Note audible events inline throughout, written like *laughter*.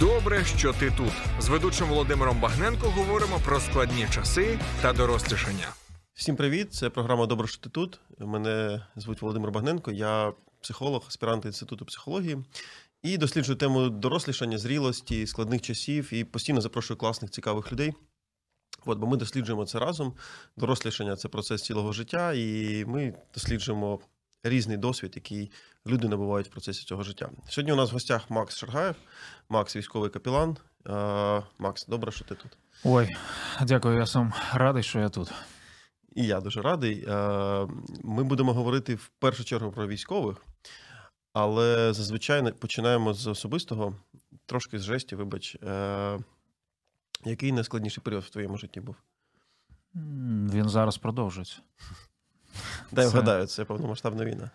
Добре, що ти тут. З ведучим Володимиром Багненко говоримо про складні часи та дорослішання. Всім привіт! Це програма Добре, що ти тут. Мене звуть Володимир Багненко, я психолог, аспірант інституту психології і досліджую тему дорослішання, зрілості, складних часів і постійно запрошую класних, цікавих людей. От, бо ми досліджуємо це разом. Дорослішання це процес цілого життя, і ми досліджуємо різний досвід, який люди набувають в процесі цього життя. Сьогодні у нас в гостях Макс Шаргаєв, Макс, військовий капілан. Е, Макс, добре, що ти тут. Ой, дякую, я сам радий, що я тут. І я дуже радий. Е, Ми будемо говорити в першу чергу про військових, але зазвичай починаємо з особистого, трошки з жесті, вибач. Е, Який найскладніший період в твоєму житті був? Він зараз продовжується. Дай Це- вгадаю, це повномасштабна війна.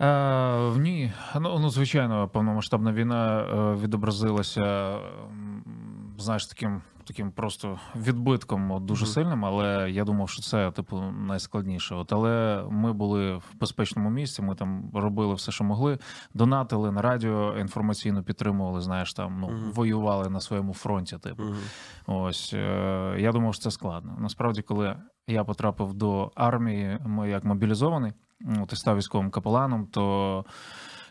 Е, ні, ну, ну звичайно, повномасштабна війна е, відобразилася, знаєш, таким, таким просто відбитком дуже Мгм. сильним, але я думав, що це типу найскладніше. От, але ми були в безпечному місці, ми там робили все, що могли, донатили на радіо, інформаційно підтримували, знаєш, там ну, Мгм. воювали на своєму фронті. Типу. Мгм. Ось е, я думав, що це складно. Насправді, коли я потрапив до армії, ми як мобілізований, от і став військовим капеланом, то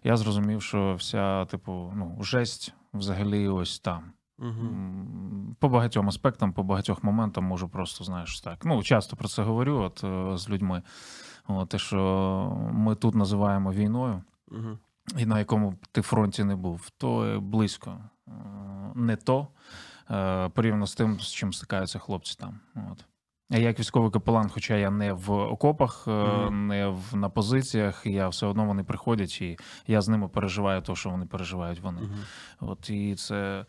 я зрозумів, що вся, типу, ну, жесть взагалі ось там. М, По багатьом аспектам, по багатьох моментам можу просто, знаєш, так. Ну, часто про це говорю от, е, з людьми. От, те, що ми тут називаємо війною, Мгм. і на якому ти фронті не був, то е, близько е, не то порівняно з тим, з чим стикаються хлопці там. От. А як військовий капелан, хоча я не в окопах, Мгм. не в, на позиціях, я все одно вони приходять, і я з ними переживаю те, що вони переживають вони. Мгм. От і це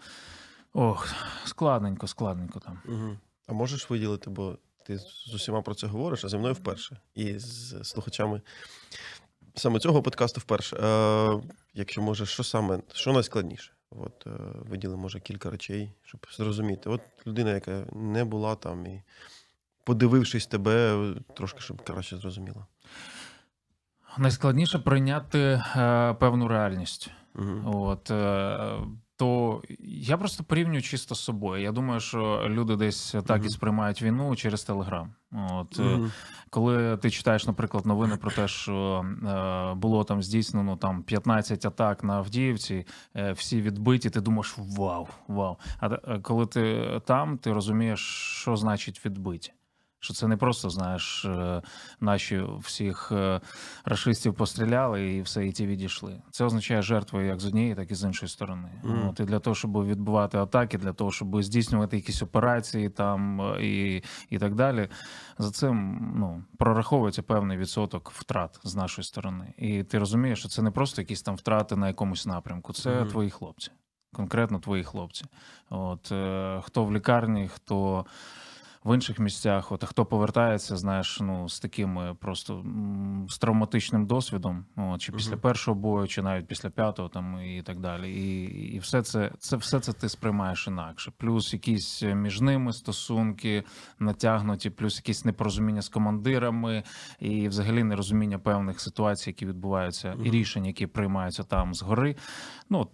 ох, складненько, складненько там. Мгм. А можеш виділити, бо ти з усіма про це говориш, а зі мною вперше. І з слухачами саме цього подкасту вперше. Е, якщо можеш, що саме, що найскладніше? От е, виділи, може, кілька речей, щоб зрозуміти. От людина, яка не була там, і подивившись тебе, трошки щоб краще зрозуміла. Найскладніше прийняти е, певну реальність. Угу. От е, то я просто порівнюю чисто з собою. Я думаю, що люди десь так і сприймають війну через телеграм. От Угу. коли ти читаєш, наприклад, новини про те, що е, було там здійснено там 15 атак на Авдіївці, е, всі відбиті, ти думаєш вау, вау. А е, коли ти там, ти розумієш, що значить відбиті. Що це не просто, знаєш, е, наші всіх е, рашистів постріляли і все, і ті відійшли. Це означає жертви як з однієї, так і з іншої сторони. Мгм. От, і для того, щоб відбувати атаки, для того, щоб здійснювати якісь операції там е, і, і так далі, за цим ну, прораховується певний відсоток втрат з нашої сторони. І ти розумієш, що це не просто якісь там втрати на якомусь напрямку, це Мгм. твої хлопці. Конкретно твої хлопці. От е, хто в лікарні, хто в інших місцях, от хто повертається, знаєш, ну з таким е, просто з травматичним досвідом, от, чи після першого бою, чи навіть після п'ятого, там і так далі. І, і все це, це все це ти сприймаєш інакше. Плюс якісь е, між ними стосунки натягнуті, плюс якісь непорозуміння з командирами, і взагалі нерозуміння певних ситуацій, які відбуваються, і рішень, які приймаються там згори. Ну.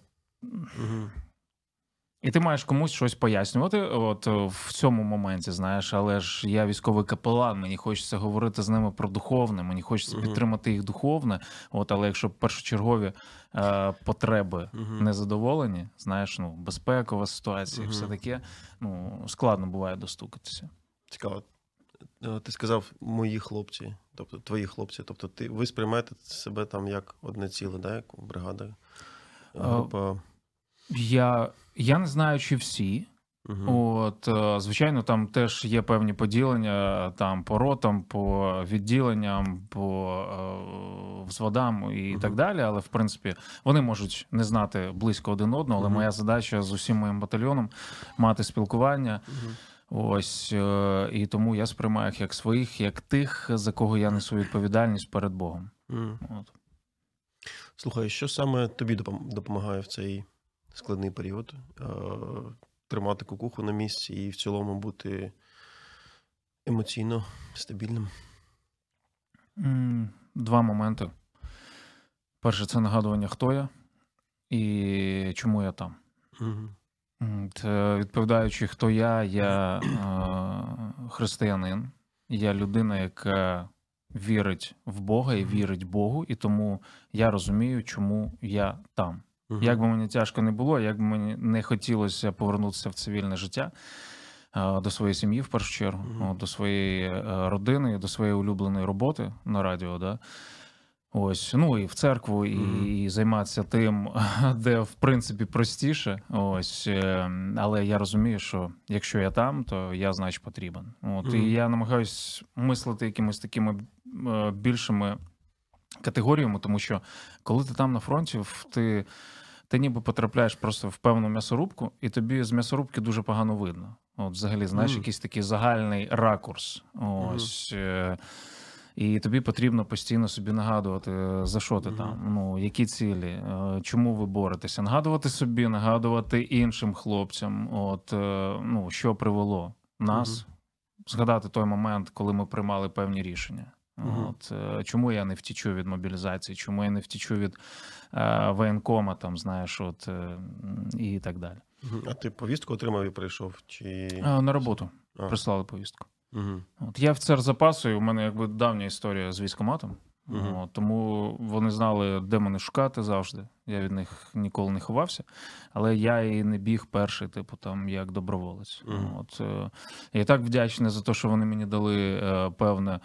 І ти маєш комусь щось пояснювати, от е, в цьому моменті, знаєш, але ж я військовий капелан, мені хочеться говорити з ними про духовне, мені хочеться Мгм. підтримати їх духовне. От, але якщо першочергові е, потреби Мгм. незадоволені, знаєш, ну безпекова ситуація, і Мгм. все таке, ну складно буває достукатися. Цікаво. Е, Ти сказав мої хлопці, тобто твої хлопці. Тобто ти ви сприймаєте себе там як одне ціле, да? як бригада, група. Я, я не знаю, чи всі. Угу. От, е, звичайно, там теж є певні поділення там по ротам, по відділенням, по е, взводам і Мгм. так далі. Але в принципі вони можуть не знати близько один одного. Але Мгм. моя задача з усім моїм батальйоном мати спілкування. Ось е, і тому я сприймаю їх як своїх, як тих, за кого я несу відповідальність перед Богом. От. Слухай, що саме тобі допом- допомагає в цей складний період? Е, Тримати кукуху на місці і в цілому бути емоційно стабільним. Два моменти. Перше, це нагадування, хто я і чому я там. Угу. Це, відповідаючи, хто я, я е, християнин, я людина, яка вірить в Бога і вірить Богу, і тому я розумію, чому я там. Мгм. Як би мені тяжко не було, як би мені не хотілося повернутися в цивільне життя е, до своєї сім'ї, в першу чергу, от, до своєї е, родини, до своєї улюбленої роботи на радіо. Да? Ось, ну і в церкву, і, Мгм. і займатися тим, *laughs* де в принципі простіше. Ось, е, але я розумію, що якщо я там, то я значить потрібен. От Мгм. і я намагаюсь мислити якимись такими більшими категоріями, тому що коли ти там на фронті, ти, ти ніби потрапляєш просто в певну м'ясорубку, і тобі з м'ясорубки дуже погано видно. От, взагалі, знаєш, Мгм. якийсь такий загальний ракурс. Ось. е, І тобі потрібно постійно собі нагадувати, за що ти Мгм. там, ну які цілі, е, чому ви боретеся. Нагадувати собі, нагадувати іншим хлопцям, от е, ну що привело нас, згадати той момент, коли ми приймали певні рішення. Мгм. От е, чому я не втічу від мобілізації, чому я не втічу від е, воєнкома, там знаєш, от е, і так далі. А ти повістку отримав і прийшов? Чи... Е, на роботу А. прислали повістку. Мгм. От я офіцер запасу, і у мене якби давня історія з військоматом. Мгм. От, тому вони знали, де мене шукати завжди. Я від них ніколи не ховався. Але я і не біг перший, типу, там як доброволець. Мгм. От, е, я так вдячний за те, що вони мені дали е, певне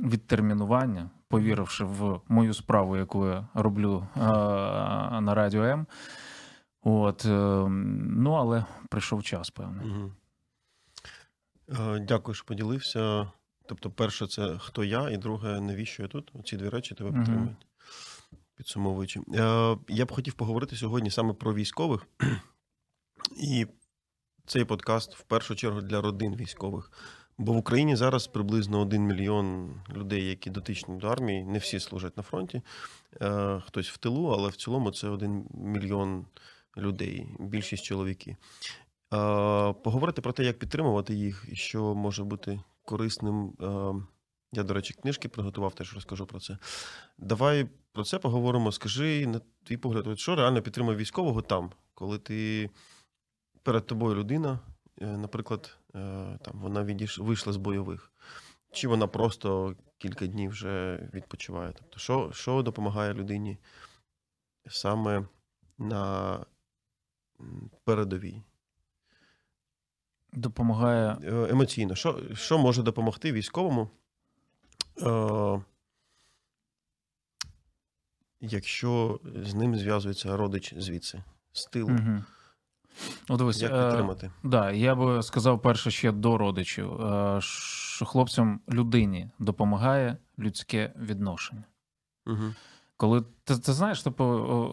відтермінування, повіривши в мою справу, яку я роблю е, на радіо М. От, е, ну, але прийшов час, певний. Мгм. Е, Дякую, що поділився. Тобто, перше, це хто я, і друге, навіщо я тут? Ці дві речі тебе підтримують. Підсумовуючи. Е, Я б хотів поговорити сьогодні саме про військових. *clears throat* І цей подкаст в першу чергу для родин військових. Бо в Україні зараз приблизно один мільйон людей, які дотичні до армії, не всі служать на фронті, Е, хтось в тилу, але в цілому це один мільйон людей, більшість чоловіки. Е, Поговорити про те, як підтримувати їх і що може бути корисним. Е, Я, до речі, книжки приготував, теж розкажу про це. Давай про це поговоримо. Скажи, на твій погляд, от що реально підтримує військового там, коли ти перед тобою людина, наприклад, там вона відійш... вийшла з бойових, чи вона просто кілька днів вже відпочиває. Тобто, що, що допомагає людині саме на передовій? Допомагає Е, Емоційно, що, що може допомогти військовому, е, якщо з ним зв'язується родич звідси, з тилу? Угу. Ну, дивись, Як е, да, я би сказав перше ще до родичів, е, що хлопцям людині допомагає людське відношення. Угу. Коли ти, ти знаєш, типу,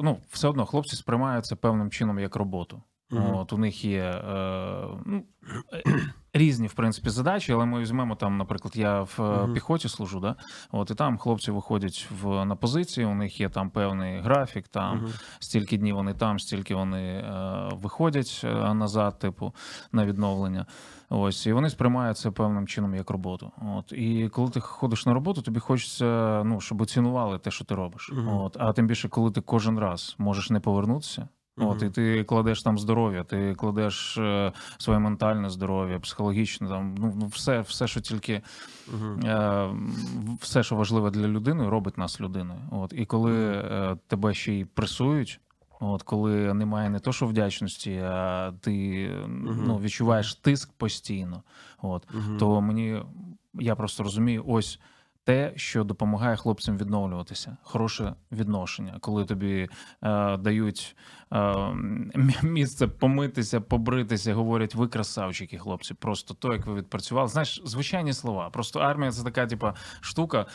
ну, все одно хлопці сприймаються певним чином як роботу. Мгм. От у них є е, ну, е, різні, в принципі, задачі, але ми візьмемо там, наприклад, я в Мгм. піхоті служу, да? От і там хлопці виходять в на позиції, у них є там певний графік, там Мгм. стільки днів вони там, стільки вони е, виходять е, назад, типу, на відновлення. Ось, і вони сприймають це певним чином як роботу. От, і коли ти ходиш на роботу, тобі хочеться, ну, щоб оцінували те, що ти робиш. От, а тим більше, коли ти кожен раз можеш не повернутися. От, Мгм. і ти кладеш там здоров'я, ти кладеш е, своє ментальне здоров'я, психологічне, там, ну, ну, все, все, що тільки е, все, що важливе для людини, робить нас людиною. От, і коли е, тебе ще й пресують, от, коли немає не то, що вдячності, а ти ну, відчуваєш тиск постійно, от, Мгм. то мені я просто розумію, ось. Те, що допомагає хлопцям відновлюватися, хороше відношення, коли тобі е, дають е, місце помитися, побритися, говорять, ви красавчики, хлопці. Просто то, як ви відпрацювали. Знаєш, звичайні слова. Просто армія це така, типа, штука,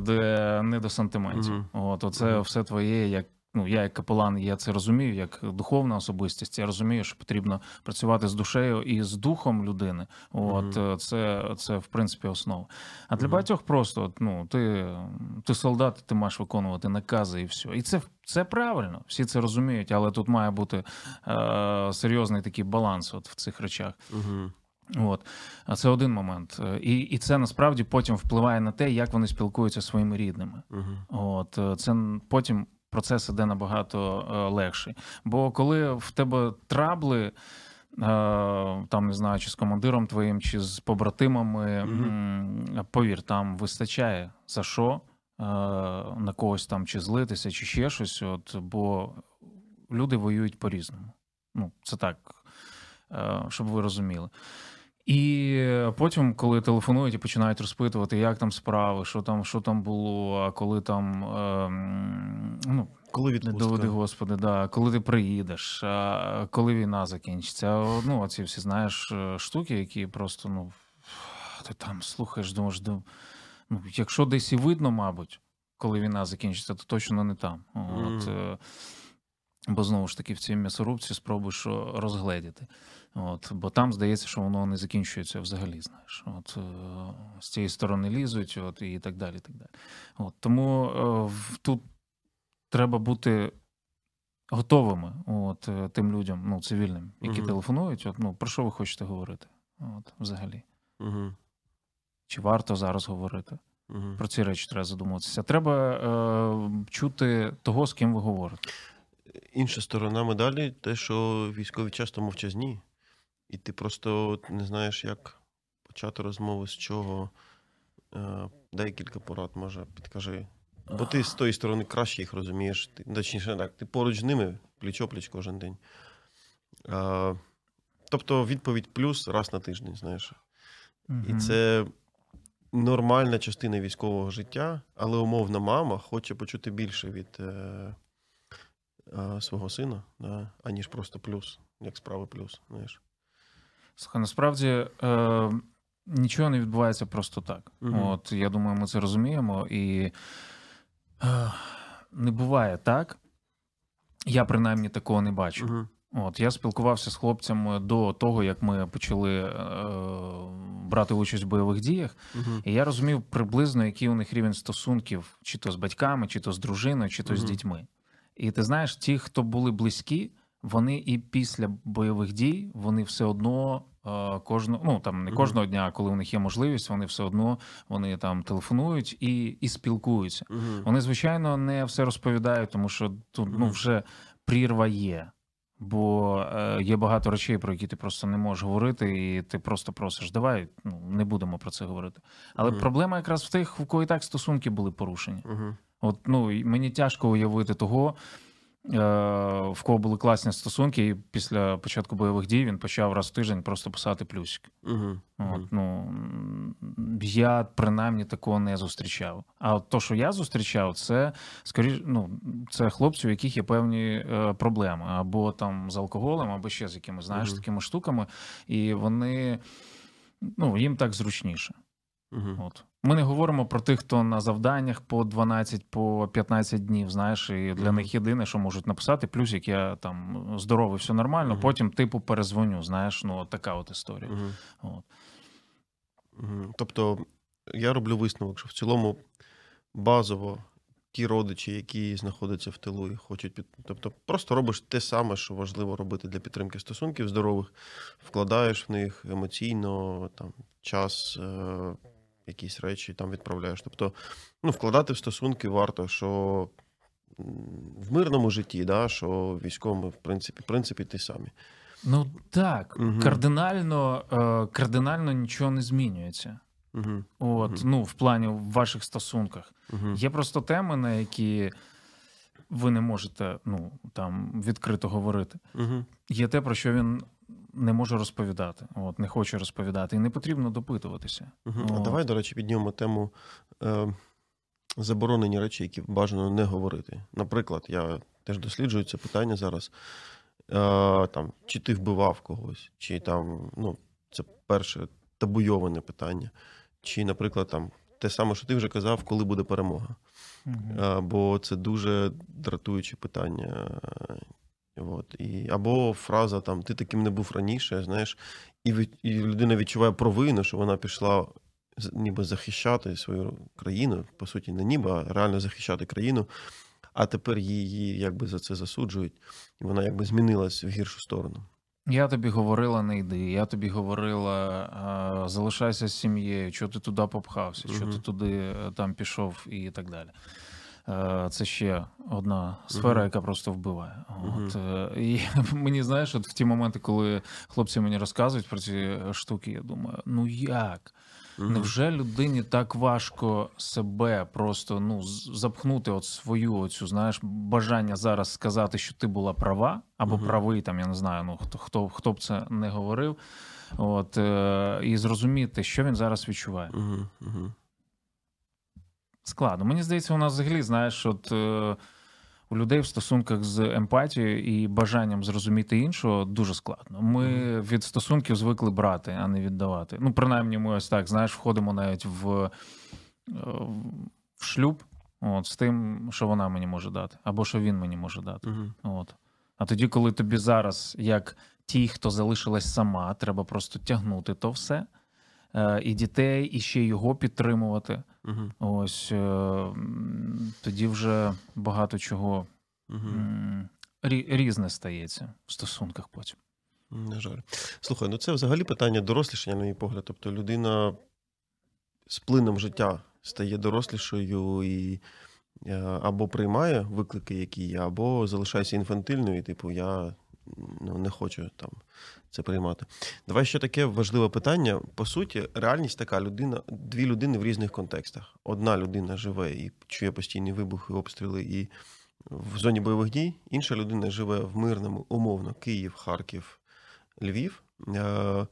де не до сантиментів. Мгм. От, оце Мгм. все твоє, як. Ну, я як капелан, я це розумію, як духовна особистість. Я розумію, що потрібно працювати з душею і з духом людини. От е, це, це в принципі основа. А для Мгм. багатьох просто от, ну, ти, ти солдат, ти маєш виконувати накази і все. І це, це правильно, всі це розуміють, але тут має бути е, серйозний такий баланс от в цих речах. Мгм. От. А це один момент. Е, І, і це насправді потім впливає на те, як вони спілкуються зі своїми рідними. Мгм. От е, це потім процес іде набагато е, легший. Бо коли в тебе трабли. е, Там не знаю, чи з командиром твоїм, чи з побратимами. М, Повір, там вистачає за що е, на когось там чи злитися, чи ще щось. От, бо люди воюють по-різному. Ну, це так, щоб ви розуміли. І потім, коли телефонують і починають розпитувати, як там справи, що там, що там було, а коли там ем, ну, Коли відпустка? доведи, господи, да, коли ти приїдеш, а коли війна закінчиться. Ну, оці всі знаєш е, штуки, які просто, ну, ти там слухаєш, думаєш, ну, ну, якщо десь і видно, мабуть, коли війна закінчиться, то точно не там. От, Мгм. Бо знову ж таки в цій м'ясорубці спробуєш розгледіти. От, бо там здається, що воно не закінчується взагалі, знаєш. От, е, з цієї сторони лізуть, от, і так далі. І так далі. От, тому е, тут треба бути готовими от, е, тим людям, ну, цивільним, які Мгм. телефонують. От, ну, про що ви хочете говорити? От, взагалі. Угу. Чи варто зараз говорити? Угу. Про ці речі треба задумуватися. Треба е, чути того, з ким ви говорите. Інша сторона медалі те, що військові часто мовчазні, і ти просто не знаєш, як почати розмову, з чого. Е, Дай кілька порад, може, підкажи. Бо ти з тої сторони краще їх розумієш. Ти, точніше, так, ти поруч з ними пліч-опліч кожен день. Е, тобто відповідь плюс раз на тиждень, знаєш. І це нормальна частина військового життя, але умовна мама хоче почути більше від е, е, свого сина, да, аніж просто плюс, як справи плюс. Знаєш. Слухай, насправді е, нічого не відбувається просто так. Мгм. От я думаю, ми це розуміємо, і е, не буває так. Я принаймні такого не бачу. Угу. От я спілкувався з хлопцями до того, як ми почали е, брати участь в бойових діях. Угу. І я розумів приблизно, який у них рівень стосунків, чи то з батьками, чи то з дружиною, чи то з дітьми. І ти знаєш, ті, хто були близькі, вони і після бойових дій вони все одно е, кожного, ну там не кожного дня, коли у них є можливість, вони все одно вони там телефонують і, і спілкуються. Вони, звичайно, не все розповідають, тому що тут ну, вже прірва є. Бо е, є багато речей, про які ти просто не можеш говорити, і ти просто просиш, давай ну, не будемо про це говорити. Але проблема якраз в тих, в кого і так стосунки були порушені. От ну мені тяжко уявити того, е, в кого були класні стосунки, і після початку бойових дій він почав раз в тиждень просто писати плюсики. Угу. От, ну, я принаймні такого не зустрічав. А от то, що я зустрічав, це скоріш, ну, це хлопці, у яких є певні е, проблеми, або там з алкоголем, або ще з якимись, знаєш, Мгм. такими штуками, і вони ну, їм так зручніше. Угу. От. Ми не говоримо про тих, хто на завданнях по 12, по 15 днів, знаєш, і для Мгм. них єдине, що можуть написати, плюс як я там здоровий, все нормально, Мгм. потім типу перезвоню, знаєш, ну от така от історія. От. Тобто я роблю висновок, що в цілому базово ті родичі, які знаходяться в тилу і хочуть під... Тобто просто робиш те саме, що важливо робити для підтримки стосунків здорових, вкладаєш в них емоційно, там, час, е... якісь речі там відправляєш. Тобто, ну, вкладати в стосунки варто, що в мирному житті, да, що військовими, в принципі, в принципі, ті самі. Ну так, Мгм. кардинально, е, кардинально нічого не змінюється. Угу. От, Мгм. ну, в плані в ваших стосунках. Угу. Є просто теми, на які ви не можете ну, там, відкрито говорити. Угу. Є те, про що він не може розповідати, от, не хоче розповідати, і не потрібно допитуватися. Угу. А давай, до речі, піднімемо тему е, заборонені речі, які бажано не говорити. Наприклад, я теж досліджую це питання зараз. Е, там, чи ти вбивав когось, чи там, ну, це перше табуйоване питання. Чи, наприклад, там, те саме, що ти вже казав, коли буде перемога. Е, бо це дуже дратуюче питання. От. І, або фраза там ти таким не був раніше, знаєш, і, і людина відчуває провину, що вона пішла ніби захищати свою країну, по суті, не ніби, а реально захищати країну, а тепер її якби за це засуджують, і вона якби змінилась в гіршу сторону. Я тобі говорила, не йди. Я тобі говорила, залишайся з сім'єю, що ти туди попхався, що ти туди е, там пішов і так далі. Е, Це ще одна сфера, яка просто вбиває. От, е, і *laughs* мені знаєш, от в ті моменти, коли хлопці мені розказують про ці штуки, я думаю, ну як? Мгм. Невже людині так важко себе просто ну запхнути от свою оцю, знаєш, бажання зараз сказати, що ти була права або правий, там я не знаю, ну хто хто, хто б це не говорив, от е, і зрозуміти, що він зараз відчуває. Мгм. Мгм. Складно. Мені здається, у нас взагалі, знаєш, от е, у людей в стосунках з емпатією і бажанням зрозуміти іншого дуже складно. Ми від стосунків звикли брати, а не віддавати. Ну, принаймні, ми ось так, знаєш, входимо навіть в, е, в шлюб от, з тим, що вона мені може дати, або що він мені може дати. Мгм. От. А тоді, коли тобі зараз, як ті, хто залишилась сама, треба просто тягнути то все, і дітей, і ще його підтримувати. Мгм. Ось е, тоді вже багато чого рі- різне стається в стосунках потім. На жаль. Слухай, ну це взагалі питання дорослішання, на мій погляд. Тобто людина з плином життя стає дорослішою і е, або приймає виклики, які є, або залишається інфантильною, і типу, я ну, не хочу там це приймати. Давай ще таке важливе питання. По суті, реальність така: людина, дві людини в різних контекстах. Одна людина живе і чує постійні вибухи, обстріли і в зоні бойових дій, інша людина живе в мирному, умовно, Київ, Харків, Львів. Е,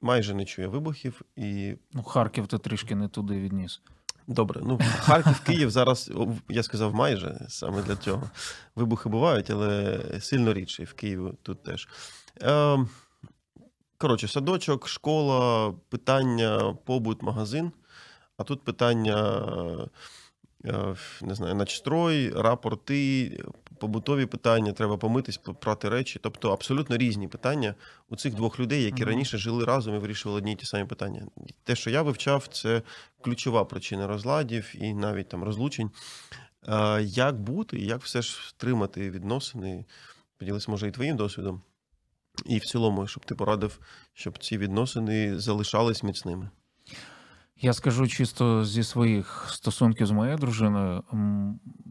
майже не чує вибухів. І Ну, Харків ти трішки не туди відніс. Добре, ну Харків, Київ зараз, я сказав, майже саме для цього. Вибухи бувають, але сильно рідше, в Києві тут теж. Е, коротше, садочок, школа, питання, побут, магазин. А тут питання. Е, Не знаю, начстрой, рапорти, побутові питання, треба помитись, прати речі. Тобто абсолютно різні питання у цих двох людей, які раніше жили разом і вирішували одні й ті самі питання. Те, що я вивчав, це ключова причина розладів і навіть там розлучень. Е, Як бути, і як все ж втримати відносини? Поділися, може, і твоїм досвідом. І в цілому, щоб ти порадив, щоб ці відносини залишались міцними. Я скажу чисто зі своїх стосунків з моєю дружиною,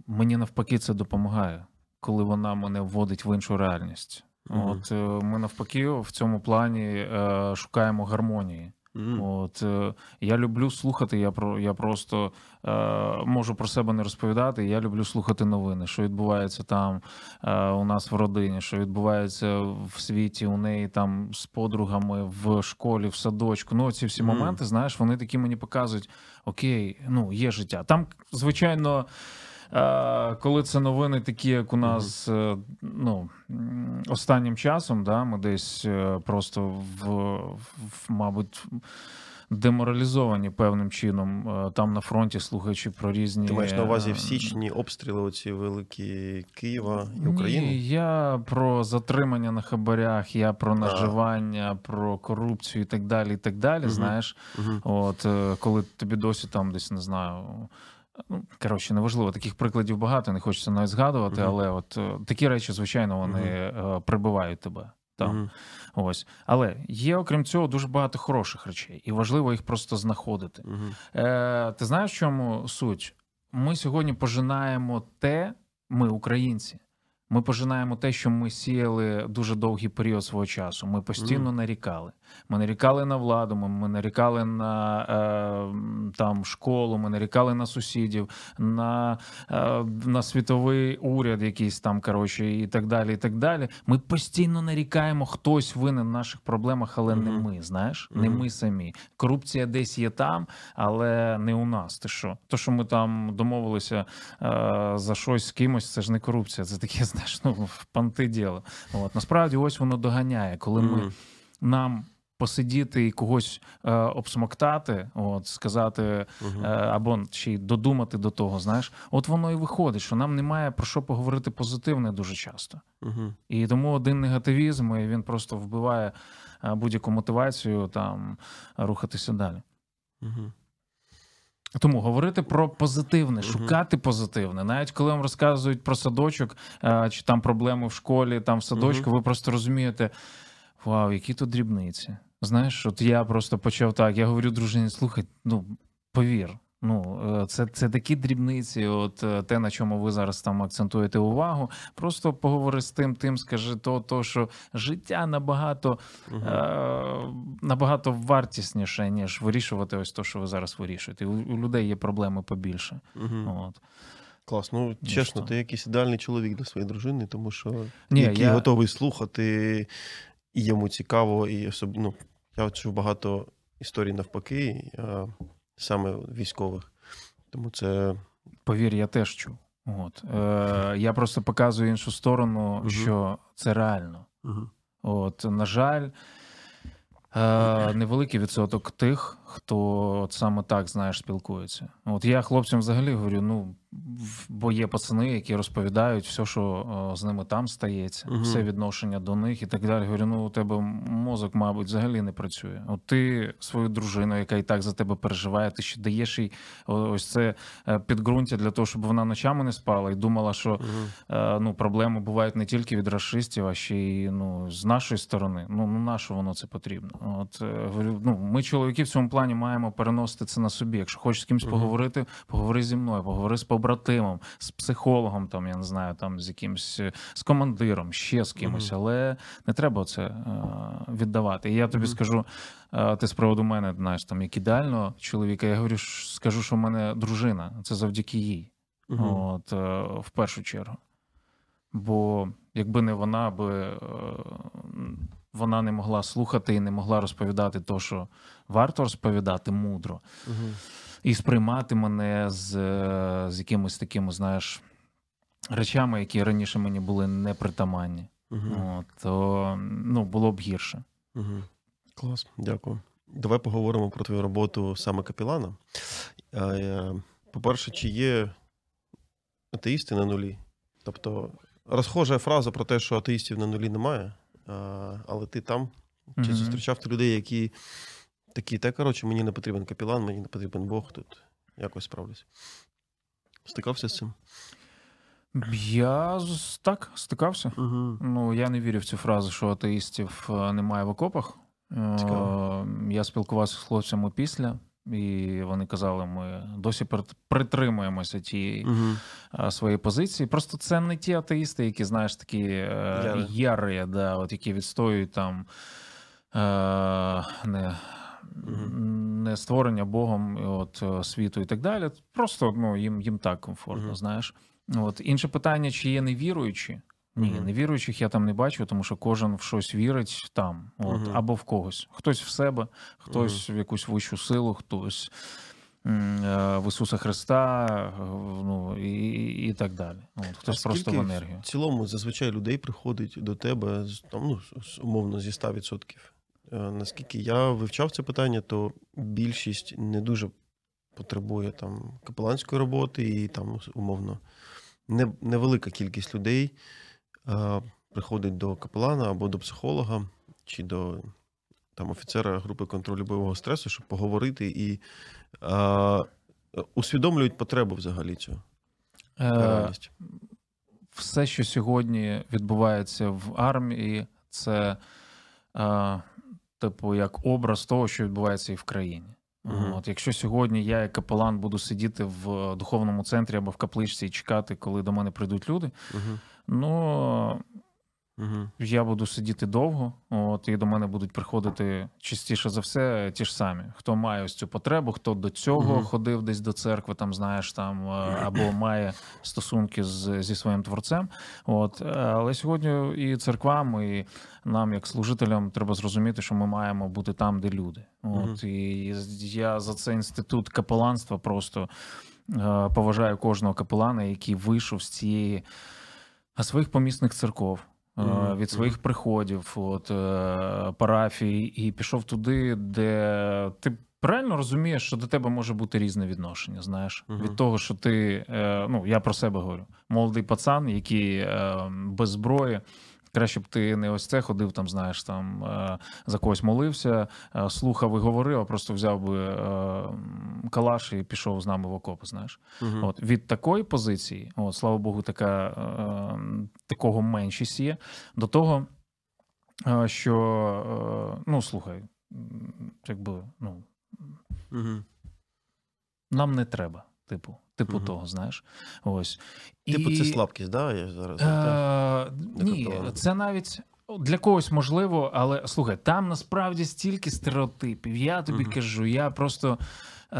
мені навпаки це допомагає, коли вона мене вводить в іншу реальність. Мгм. От е, ми навпаки в цьому плані е, шукаємо гармонії. Мгм. От е, я люблю слухати. Я про я просто е, можу про себе не розповідати. Я люблю слухати новини, що відбувається там е, у нас в родині, що відбувається в світі у неї там з подругами в школі, в садочку. Ну, ці всі моменти, знаєш, вони такі мені показують: окей, ну є життя. Там, звичайно. Е, Коли це новини такі, як у нас е, ну, останнім часом, да, ми десь е, просто в, в мабуть, деморалізовані певним чином там на фронті, слухаючи про різні. Ти маєш на увазі в січні обстріли оці великі Києва і Ні, України? я про затримання на хабарях, я про наживання, про корупцію і так далі. І так далі. Мгм. Знаєш, Мгм. от коли тобі досі там десь не знаю. Ну, коротше, неважливо, таких прикладів багато, не хочеться навіть згадувати, Мгм. але от е, такі речі, звичайно, вони е, прибивають тебе там. Мгм. Ось. Але є, окрім цього, дуже багато хороших речей, і важливо їх просто знаходити. Е, ти знаєш, в чому суть? Ми сьогодні пожинаємо те, ми, українці. Ми пожинаємо те, що ми сіяли дуже довгий період свого часу. Ми постійно нарікали. Ми нарікали на владу, ми, ми нарікали на е, там школу, ми нарікали на сусідів, на, е, на світовий уряд, якийсь там коротше, і так далі. І так далі. Ми постійно нарікаємо, хтось винен в наших проблемах, але не ми. Знаєш, не Мгм. ми самі. Корупція десь є там, але не у нас. Ти що? То, що ми там домовилися е, за щось з кимось, це ж не корупція, це таке, *laughs* знаєш, ну панти діло. От насправді, ось воно доганяє, коли ми нам посидіти і когось е, обсмоктати, от сказати е, або ще й додумати до того. Знаєш, от воно і виходить, що нам немає про що поговорити позитивне дуже часто. Мгм. І тому один негативізм, і він просто вбиває е, будь-яку мотивацію там рухатися далі. Мгм. Тому говорити про позитивне, шукати позитивне. Навіть коли вам розказують про садочок е, чи там проблеми в школі, там в садочку, ви просто розумієте, вау, які тут дрібниці. Знаєш, от я просто почав так. Я говорю дружині, слухай, ну повір, Ну, е, це, це такі дрібниці, от е, те, на чому ви зараз там акцентуєте увагу. Просто поговори з тим, тим скажи то, то що життя набагато, Мгм. е, набагато вартісніше, ніж вирішувати ось то, що ви зараз вирішуєте. У, у людей є проблеми побільше. Мгм. От. Клас. Ну, чесно, що. ти якийсь ідеальний чоловік для своєї дружини, тому що Ні, який я- готовий слухати, і йому цікаво, і особ... ну, я чув багато історій навпаки, саме військових. Тому це Повір, я теж чув. От. Е, я просто показую іншу сторону, Мгм. що це реально. Мгм. От, на жаль, е, невеликий відсоток тих, хто от саме так, знаєш, спілкується. От я хлопцям взагалі говорю: ну, бо є пацани, які розповідають все, що е, з ними там стається, Мгм. все відношення до них і так далі. Говорю, ну у тебе мозок, мабуть, взагалі не працює. От ти свою дружину, яка і так за тебе переживає, ти ще даєш їй ось це е, підґрунтя для того, щоб вона ночами не спала і думала, що. Е, ну, проблеми бувають не тільки від расистів, а ще й ну, з нашої сторони. Ну, ну на що воно це потрібно? От говорю, ну, ми, чоловіки, в цьому плані маємо переносити це на собі. Якщо хочеш з кимось Мгм. поговорити, поговори зі мною, поговори з побратимом, з психологом, там я не знаю, там з якимсь е, з командиром, ще з кимось, Мгм. але не треба це е, віддавати. І я тобі Мгм. скажу, е, ти з приводу мене, знаєш, там як ідеального чоловіка. Я говорю, скажу, що в мене дружина. Це завдяки їй. Мгм. От, е, в першу чергу. Бо якби не вона, би е, вона не могла слухати і не могла розповідати то, що варто розповідати мудро, Мгм. І сприймати мене з, з якимись такими, знаєш, речами, які раніше мені були непритаманні. Мгм. От, то ну, було б гірше. Мгм. Клас, дякую. Давай поговоримо про твою роботу саме капілана. Е, По-перше, чи є атеїсти на нулі? Тобто, розхожа фраза про те, що атеїстів на нулі немає, але ти там чи зустрічав ти людей, які такі, та коротше, мені не потрібен капілан, мені не потрібен Бог тут. Якось справлюсь. Стикався з цим? Я так стикався. Угу. Ну, я не вірю в цю фразу, що атеїстів е, немає в окопах. Е, Цікаво. Я спілкувався з хлопцями після, і вони казали, ми досі притримуємося тієї Угу. своєї позиції. Просто це не ті атеїсти, які, знаєш, такі Яри. ярі, да, от, які відстоюють там е, не. Не створення Богом от, е, світу і так далі. Просто ну, їм, їм так комфортно, знаєш. От. Інше питання, чи є невіруючі? Ні, Мгм. невіруючих я там не бачу, тому що кожен в щось вірить там, от, Мгм. або в когось. Хтось в себе, хтось в якусь вищу силу, хтось е, в Ісуса Христа, е, ну, і, і- і так далі. От, хтось А просто в енергію. В цілому зазвичай людей приходить до тебе там, ну, умовно зі 100%. Е, Наскільки я вивчав це питання, то більшість не дуже потребує там капеланської роботи, і там умовно не, невелика кількість людей е, приходить до капелана або до психолога, чи до там, офіцера групи контролю бойового стресу, щоб поговорити і е, усвідомлюють потребу взагалі цю Е, все, що сьогодні відбувається в армії, це е, типу як образ того, що відбувається і в країні. Мгм. От, якщо сьогодні я, як капелан, буду сидіти в духовному центрі або в капличці і чекати, коли до мене прийдуть люди, Угу. ну Угу. я буду сидіти довго, от і до мене будуть приходити частіше за все ті ж самі. Хто має ось цю потребу, хто до цього Мгм. ходив десь до церкви, там знаєш, там е, або має стосунки з, зі своїм творцем. От, е, але сьогодні і церквам, і нам, як служителям, треба зрозуміти, що ми маємо бути там, де люди. От і я за цей інститут капеланства просто е, поважаю кожного капелана, який вийшов з цієї своїх помісних церков. Е, Від своїх приходів, от е, парафій, і пішов туди, де ти правильно розумієш, що до тебе може бути різне відношення. Знаєш, Мгм. від того, що ти е, ну я про себе говорю, молодий пацан, який без зброї. Краще б ти не ось це ходив, там, знаєш, там е, за когось молився, е, слухав і говорив, а просто взяв би е, калаш і пішов з нами в окопи. Знаєш, Угу. От від такої позиції, от слава Богу, така такого меншість є. До того, що ну слухай, якби ну Угу. нам не треба. Типу, типу Мгм. того, знаєш. Ось. Типу, це слабкість, да? Я зараз. Е, ні, це навіть для когось можливо, але слухай, там насправді стільки стереотипів. Я тобі Мгм. кажу, я просто е,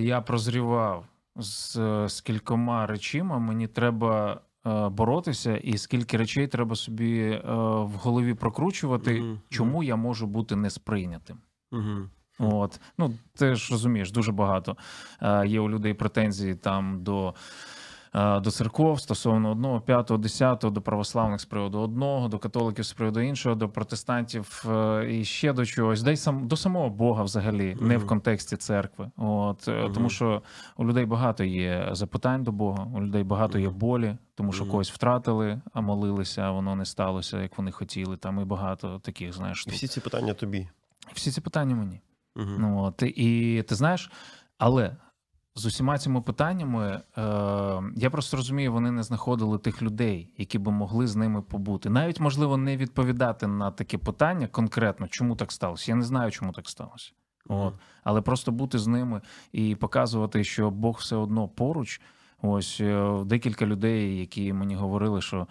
я прозрівав з, з кількома речима. Мені треба е, боротися, і скільки речей треба собі е, в голові прокручувати, Мгм. чому я можу бути несприйнятим. Угу. От, ну ти ж розумієш, дуже багато е, є у людей претензій там до. е, До церков стосовно одного, п'ятого, десятого, до православних з приводу одного, до католиків з приводу іншого, до протестантів е, і ще до чогось, де й сам до самого Бога взагалі, не в контексті церкви. От Мгм. тому, що у людей багато є запитань до Бога, у людей багато є болі, тому що когось втратили, а молилися, а воно не сталося, як вони хотіли. Там і багато таких, знаєш, І всі ці питання тобі. всі ці питання мені. Угу. Ну, от, і ти знаєш, але з усіма цими питаннями е, я просто розумію, вони не знаходили тих людей, які би могли з ними побути. Навіть можливо не відповідати на таке питання конкретно, чому так сталося. Я не знаю, чому так сталося. От. Але просто бути з ними і показувати, що Бог все одно поруч. Ось е, декілька людей, які мені говорили, що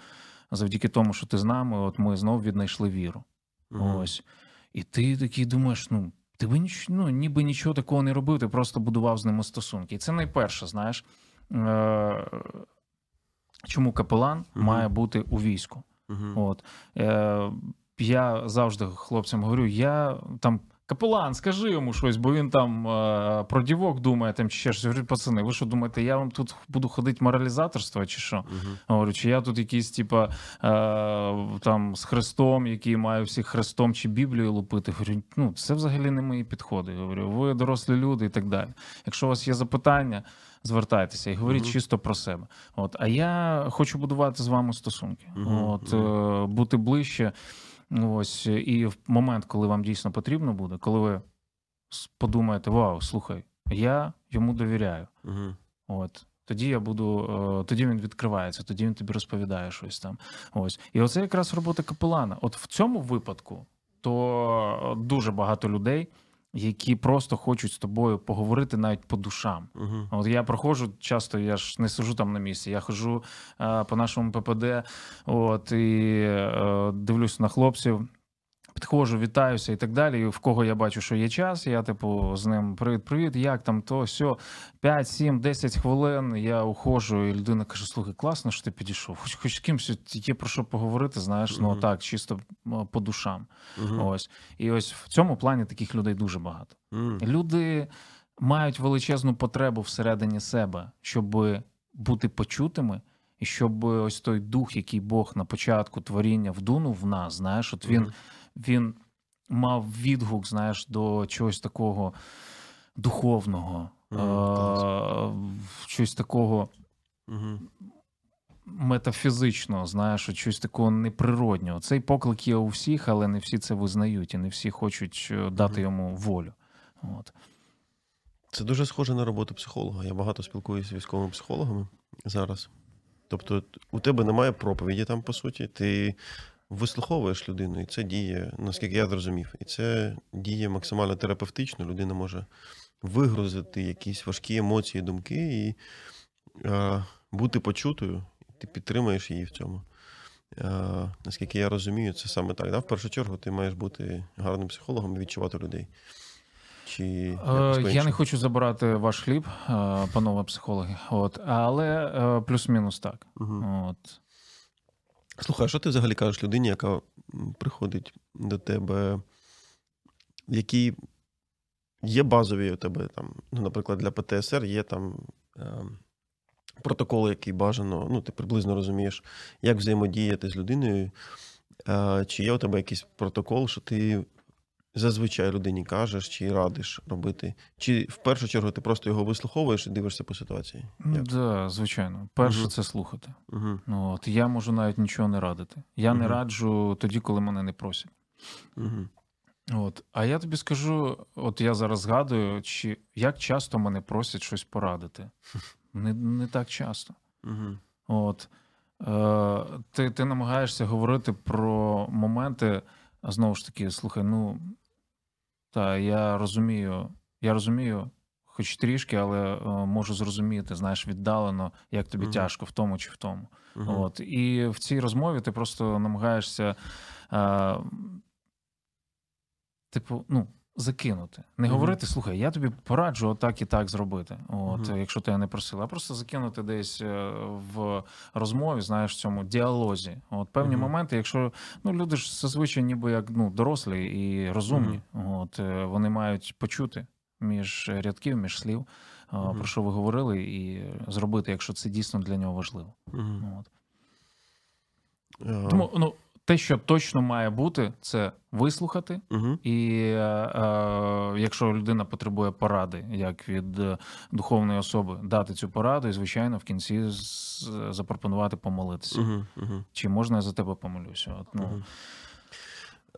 завдяки тому, що ти з нами, от ми знов віднайшли віру. Ось. І ти такий думаєш, ну, ти би ніч, ну, ніби нічого такого не робив, ти просто будував з ними стосунки. І це найперше, знаєш. Е- чому капелан угу. має бути у війську? Угу. От. Е- я завжди хлопцям говорю: я там. Капелан, скажи йому щось, бо він там е, про дівок думає, там чи ще щось. Я Говорю, пацани, ви що думаєте, я вам тут буду ходити моралізаторство, чи що? Угу. Говорю, чи я тут якийсь, типа, е, там з Христом, який має всіх Христом чи Біблію лупити. Говорю, ну це взагалі не мої підходи. Говорю, ви дорослі люди і так далі. Якщо у вас є запитання, звертайтеся і говоріть Мгм. чисто про себе. От, а я хочу будувати з вами стосунки. Мгм, От, е, бути ближче. Ось, і в момент, коли вам дійсно потрібно буде, коли ви подумаєте, вау, слухай, я йому довіряю. Угу. От. Тоді я буду, е, тоді він відкривається, тоді він тобі розповідає щось там. Ось. І оце якраз робота капелана. От в цьому випадку то е, дуже багато людей, які просто хочуть з тобою поговорити навіть по душам. Угу. От я проходжу часто, я ж не сижу там на місці. Я ходжу е, по нашому ППД, от і е, дивлюсь на хлопців. Підходжу, вітаюся і так далі. І в кого я бачу, що є час, я типу з ним привіт, привіт, як там то, сьо, 5, 7, 10 хвилин. Я уходжу, і людина каже: слухай, класно, що ти підійшов. Хоч хоч з кимось є про що поговорити, знаєш, ну так, чисто по душам. Ось. І ось в цьому плані таких людей дуже багато. Люди мають величезну потребу всередині себе, щоб бути почутими, і щоб ось той дух, який Бог на початку творіння вдунув в нас, знаєш, от він, він мав відгук, знаєш, до чогось такого духовного, Мгм, е- щось такого Угу. метафізичного, знаєш, от щось такого неприроднього. Цей поклик є у всіх, але не всі це визнають, і не всі хочуть е, дати йому волю. От. Це дуже схоже на роботу психолога. Я багато спілкуюся з військовими психологами зараз. Тобто, у тебе немає проповіді там, по суті, ти вислуховуєш людину, і це діє, наскільки я зрозумів. І це діє максимально терапевтично. Людина може вигрузити якісь важкі емоції, думки і е, бути почутою. Ти підтримуєш її в цьому. Е, наскільки я розумію, це саме так. Да? В першу чергу ти маєш бути гарним психологом і відчувати людей. Чи Е, Я не хочу забирати ваш хліб, панове психологи, от, але плюс-мінус так. Мгм. От. Слухай, а що ти взагалі кажеш людині, яка приходить до тебе, які є базові у тебе там, ну, наприклад, для ПТСР є там е, протоколи, які бажано, ну, ти приблизно розумієш, як взаємодіяти з людиною. Е, чи є у тебе якийсь протокол, що ти зазвичай людині кажеш, чи радиш робити? Чи в першу чергу ти просто його вислуховуєш і дивишся по ситуації? Ну, Да, звичайно. Перше Мгм. це слухати. Угу. От, я можу навіть нічого не радити. Я не раджу тоді, коли мене не просять. Угу. От. А я тобі скажу: от я зараз згадую, чи як часто мене просять щось порадити. Не, не так часто. Угу. От. Е, ти, ти намагаєшся говорити про моменти, а знову ж таки, слухай, ну та я розумію, я розумію, хоч трішки, але е, можу зрозуміти, знаєш, віддалено, як тобі угу. тяжко в тому чи в тому. Угу. От і в цій розмові ти просто намагаєшся, е, типу, ну. Закинути, не Мгм. говорити, слухай, я тобі пораджу отак і так зробити. От, Мгм. якщо ти не просила, а просто закинути десь е, в розмові, знаєш, в цьому діалозі. От певні Мгм. моменти, якщо ну люди ж зазвичай ніби як ну дорослі і розумні, от е, вони мають почути між рядків, між слів, е, про що ви говорили, і зробити, якщо це дійсно для нього важливо. От. Тому ну те, що точно має бути, це вислухати. мгм. І е, е, якщо людина потребує поради, як від е, духовної особи, дати цю пораду, і звичайно, в кінці з- запропонувати помолитися. Мгм. Мгм. Чи можна я за тебе помолюся? От, ну.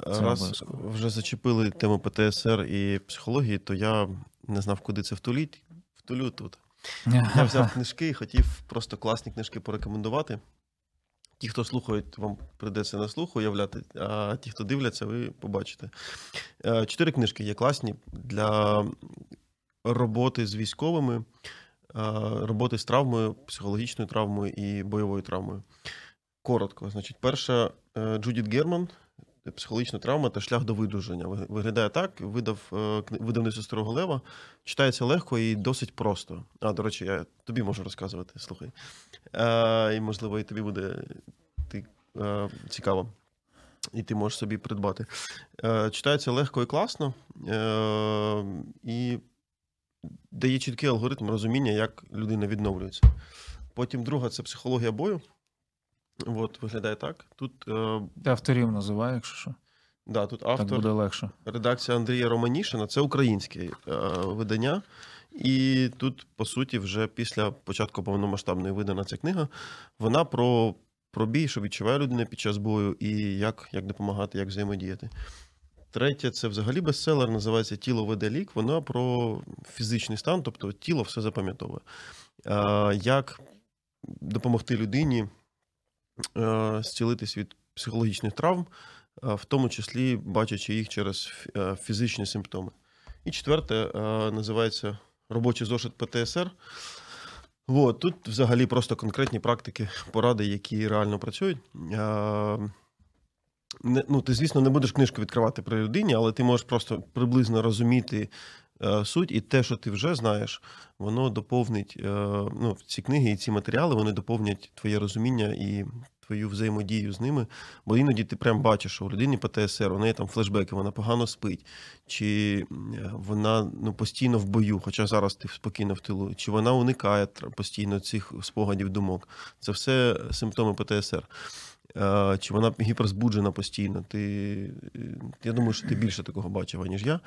Це Раз обов'язково. вже зачепили тему ПТСР і психології, то я не знав, куди це втуліть. Втулю тут. Я взяв *laughs* книжки і хотів просто класні книжки порекомендувати. Ті, хто слухають, вам прийдеться на слух уявляти, а ті, хто дивляться, ви побачите. Е, Чотири книжки є класні для роботи з військовими, е, роботи з травмою, психологічною травмою і бойовою травмою. Коротко, значить, перша е, Джудіт Герман. Психологічна травма та шлях до видуження. Виглядає так, видав е, видавництво Старого Лева. Читається легко і досить просто. А, до речі, я тобі можу розказувати, слухай. Е, і, можливо, і тобі буде ти, е, цікаво. І ти можеш собі придбати. Е, читається легко і класно, е, і дає чіткий алгоритм розуміння, як людина відновлюється. Потім друга це психологія бою. От, виглядає так. Тут, е, Ти авторів називай, якщо що. да, тут Так автор. буде легше. Редакція Андрія Романішина це українське е, видання. І тут, по суті, вже після початку повномасштабної видана ця книга. Вона про, про бій, що відчуває людина під час бою, і як, як допомагати, як взаємодіяти. Третє, це взагалі бестселер, називається Тіло веде лік. Вона про фізичний стан, тобто тіло все запам'ятовує. Е, як допомогти людині зцілитись від психологічних травм, е, в тому числі бачачи їх через е, фізичні симптоми. І четверте е, називається робочий зошит ПТСР. От, тут взагалі просто конкретні практики, поради, які реально працюють. Е, Не, ну, ти, звісно, не будеш книжку відкривати при людині, але ти можеш просто приблизно розуміти е, суть, і те, що ти вже знаєш, воно доповнить е, ну, ці книги і ці матеріали вони доповнять твоє розуміння і твою взаємодію з ними. Бо іноді ти прям бачиш, що у людині ПТСР, у неї там флешбеки, вона погано спить, чи е, вона ну, постійно в бою, хоча зараз ти спокійно в тилу, чи вона уникає постійно цих спогадів думок. Це все симптоми ПТСР. Е, Чи вона гіперзбуджена постійно? Ти, е, я думаю, що ти більше такого бачив, ніж я.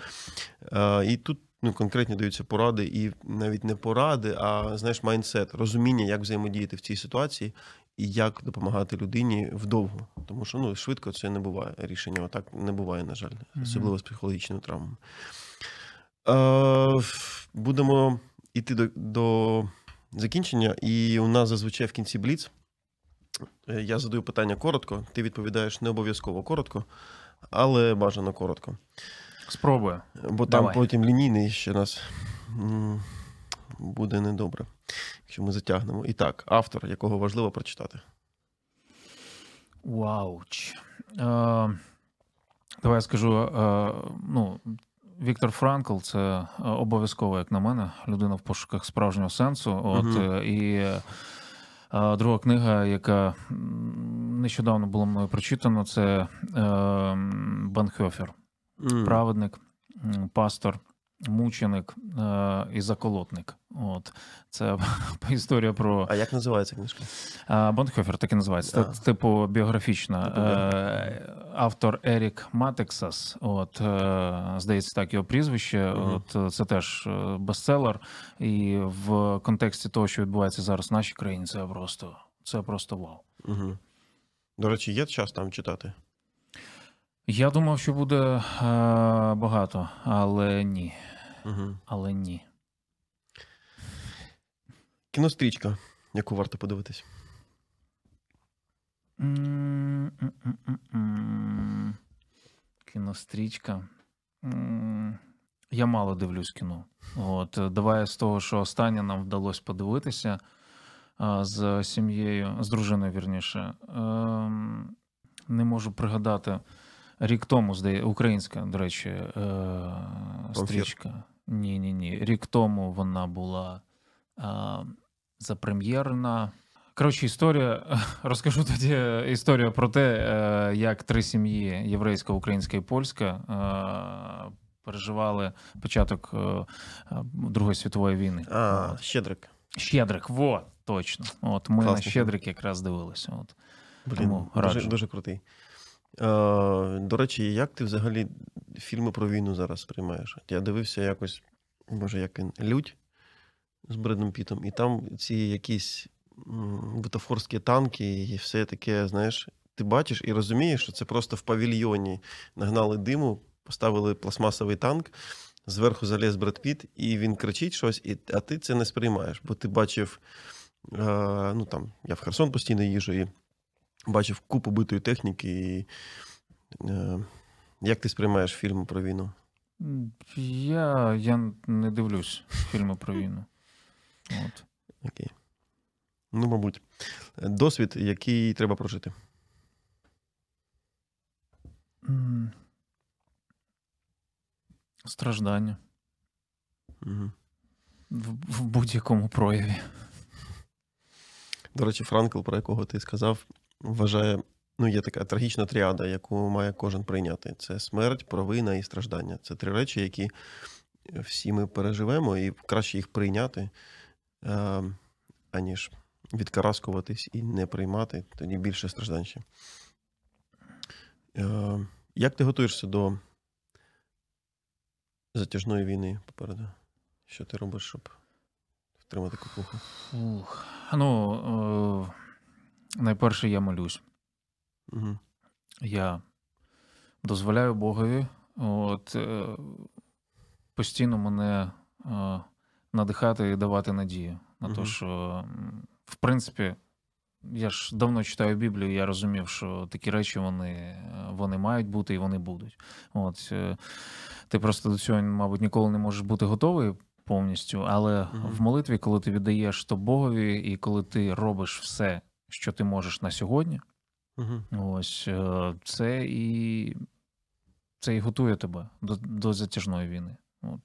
Е, І тут ну, конкретні даються поради, і навіть не поради, а знаєш, майндсет, розуміння, як взаємодіяти в цій ситуації і як допомагати людині вдовго. Тому що ну, швидко це не буває. Рішення отак не буває, на жаль, особливо з психологічними травмами. Е, Будемо йти до, до закінчення, і у нас зазвичай в кінці бліц. Е, Я задаю питання коротко, ти відповідаєш не обов'язково коротко, але бажано коротко. Спробую. Бо там потім лінійний ще нас буде недобре, якщо ми затягнемо. І так, автор, якого важливо прочитати. Вауч. Е, давай я скажу: е, ну, Віктор Франкл це обов'язково, як на мене, людина в пошуках справжнього сенсу. От, е, і друга книга, яка нещодавно була мною прочитана, це е, Бонхьоффер. Праведник, пастор, мученик е, і заколотник. От це *laughs* історія про А як називається книжка? е, Бонхофер, так і називається. Це типу біографічна. Е, Автор Ерік Метаксас. От е, здається, так його прізвище. Мгм. От це теж е, бестселер. І в контексті того, що відбувається зараз в нашій країні, це просто це просто вау. Угу. До речі, є час там читати. Я думав, що буде е, багато, але ні. Угу. Але ні. Кінострічка, яку варто подивитись. М-м-м-м. Кінострічка. М, Я мало дивлюсь кіно. От, е, давай з того, що останнє нам вдалося подивитися а, з сім'єю, з дружиною, вірніше. Ем, не можу пригадати. Рік тому, здає, українська, до речі, е, стрічка. Ні, ні, ні. Рік тому вона була а, запрем'єрна. Коротше, історія. *laughs* Розкажу тоді історію про те, е, як три сім'ї єврейська, українська і польська е, переживали початок е, е, Другої світової війни. А, От. Щедрик. Щедрик, во, точно. От ми на Класний фільм. Щедрик якраз дивилися. От. Блін, Тому дуже, дуже крутий. Е, до речі, як ти взагалі фільми про війну зараз сприймаєш? Я дивився якось, може, як він, Людь з Бредом Пітом, і там ці якісь бутафорські танки, і все таке, знаєш, ти бачиш і розумієш, що це просто в павільйоні нагнали диму, поставили пластмасовий танк, зверху заліз Бред Піт, і він кричить щось, і, а ти це не сприймаєш, бо ти бачив, е, ну там, я в Херсон постійно їжу, і бачив купу битої техніки. І, е, як ти сприймаєш фільми про війну? Я, я не дивлюсь фільми про війну. От. Окей. Ну, мабуть, досвід, який треба прожити. Страждання Угу. в, в будь-якому прояві. До речі, Франкл, про якого ти сказав, вважає, ну, є така трагічна тріада, яку має кожен прийняти. Це смерть, провина і страждання. Це три речі, які всі ми переживемо, і краще їх прийняти, е, аніж відкараскуватись і не приймати, тоді більше страждань. Е, як ти готуєшся до затяжної війни попереду? Що ти робиш, щоб втримати кукуху? Ух. Ну, е, найперше я молюсь. Угу. Я дозволяю Богові от, е, постійно мене е, надихати і давати надію на те, що, в принципі, я ж давно читаю Біблію, я розумів, що такі речі вони, вони мають бути і вони будуть. От, е, ти просто до цього, мабуть, ніколи не можеш бути готовий повністю, але Мгм. в молитві, коли ти віддаєш то Богові, і коли ти робиш все, що ти можеш на сьогодні, Угу. Ось е, це і це і готує тебе до, до затяжної війни. От.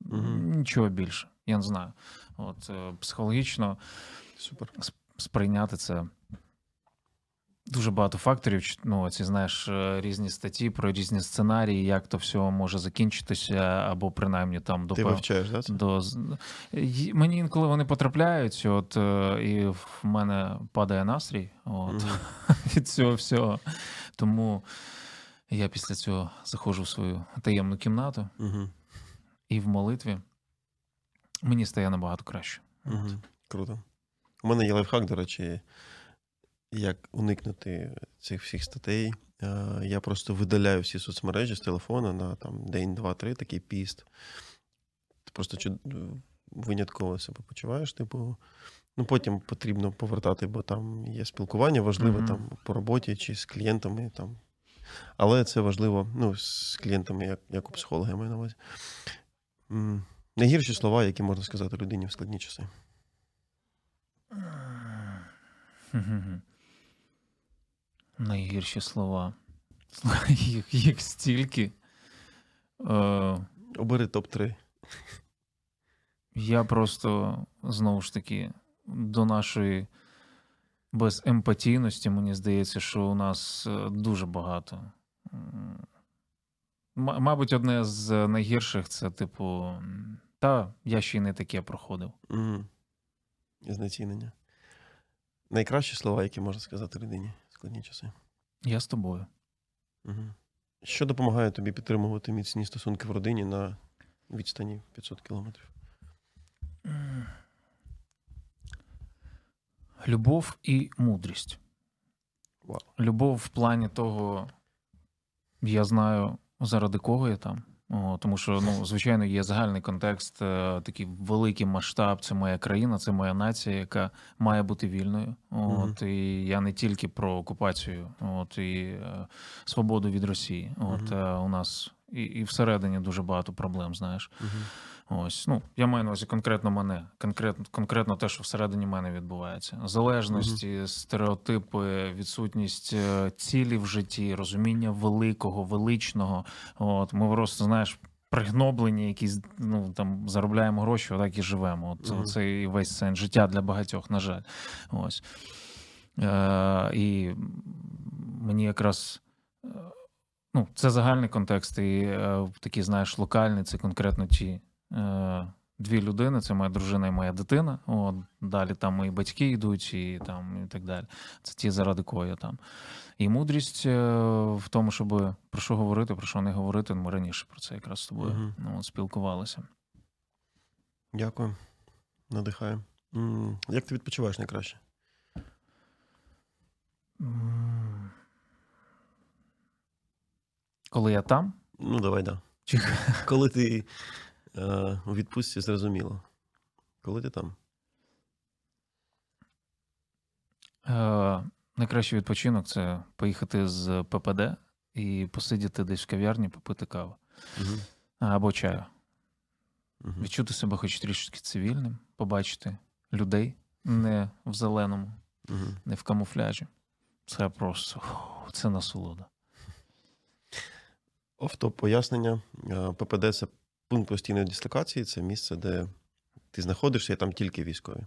Угу. Нічого більше. Я не знаю. От, е, психологічно Супер. сприйняти це. Дуже багато факторів. Ну, ці знаєш е, різні статті про різні сценарії, як то все може закінчитися, або принаймні там до Ти вивчаєш, да? до мені інколи вони потрапляють, от е, і в мене падає настрій. От Мгм. *laughs* від цього всього. Тому я після цього заходжу в свою таємну кімнату Угу. і в молитві мені стає набагато краще. Угу. Круто. У мене є лайфхак, до речі, як уникнути цих всіх статей. Я просто видаляю всі соцмережі з телефона на там, день, два, три, такий піст. Ти просто чуд- винятково себе почуваєш, типу. Ну, потім потрібно повертати, бо там є спілкування важливе Мгм. там по роботі чи з клієнтами. Там. Але це важливо ну, з клієнтами, як, як у психолога я маю на увазі. Найгірші слова, які можна сказати людині в складні часи. Найгірші слова. *laughs* Їх, їх стільки. Е, Обери топ-3. Я просто знову ж таки до нашої беземпатійності, мені здається, що у нас е, дуже багато. Мабуть, одне з найгірших це, типу, та я ще й не таке проходив. Угу. Знецінення. Найкращі слова, які можна сказати людині складні часи. Я з тобою. Угу. Що допомагає тобі підтримувати міцні стосунки в родині на відстані 500 кілометрів? Любов і мудрість. Вау. Любов в плані того, я знаю, заради кого я там. О, тому що, ну, *laughs* звичайно, є загальний контекст, е, такий великий масштаб. Це моя країна, це моя нація, яка має бути вільною. От, І я не тільки про окупацію, от, і е, свободу від Росії. От, е, у нас і, і всередині дуже багато проблем, знаєш. Угу. Ось, ну, я маю на увазі конкретно мене, конкретно, конкретно те, що всередині мене відбувається. Залежності, стереотипи, відсутність е, цілі в житті, розуміння великого, величного. От, ми просто, знаєш, пригноблені, якісь ну, там заробляємо гроші, отак і живемо. От Мгм. це і весь сенс життя для багатьох, на жаль. Ось. Е, і мені якраз. е, Ну, це загальний контекст, і е, такий, знаєш, локальний, це конкретно ті дві людини: це моя дружина і моя дитина. От, далі там мої батьки йдуть, і там і так далі. Це ті, заради кого я там. І мудрість е, в тому, щоб про що говорити, про що не говорити. Ми раніше про це якраз з тобою Мгм. ну, спілкувалися. Дякую. Надихаю. Як ти відпочиваєш найкраще? Коли я там, Ну, давай, да. Чи- Коли ти е, у відпустці, зрозуміло. Коли ти там? Е, найкращий відпочинок це поїхати з ППД і посидіти десь в кав'ярні, попити каву Угу. або чаю. Угу. Відчути себе хоч трішки цивільним, побачити людей не в зеленому, Угу. не в камуфляжі. Це просто це насолода. Офтоп пояснення. Е, ППД це пункт постійної дислокації, це місце, де ти знаходишся, і там тільки військові.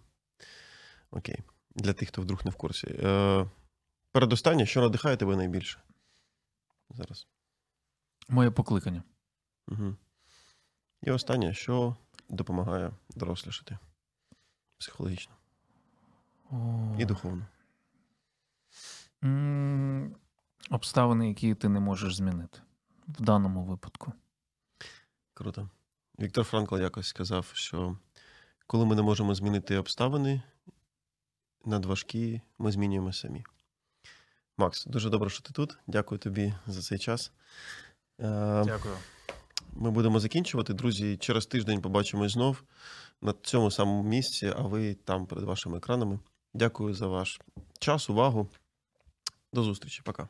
Окей. Для тих, хто вдруг не в курсі. Е, передостаннє, що надихає тебе найбільше? Зараз. Моє покликання. Угу. І останнє, що допомагає дорослішати психологічно О. і духовно. М, Обставини, які ти не можеш змінити в даному випадку. Круто. Віктор Франкл якось сказав, що коли ми не можемо змінити обставини надважкі, ми змінюємо самі. Макс, дуже добре, що ти тут. Дякую тобі за цей час. Е, Дякую. Ми будемо закінчувати. Друзі, через тиждень побачимось знов на цьому самому місці, а ви там перед вашими екранами. Дякую за ваш час, увагу. До зустрічі. Пока.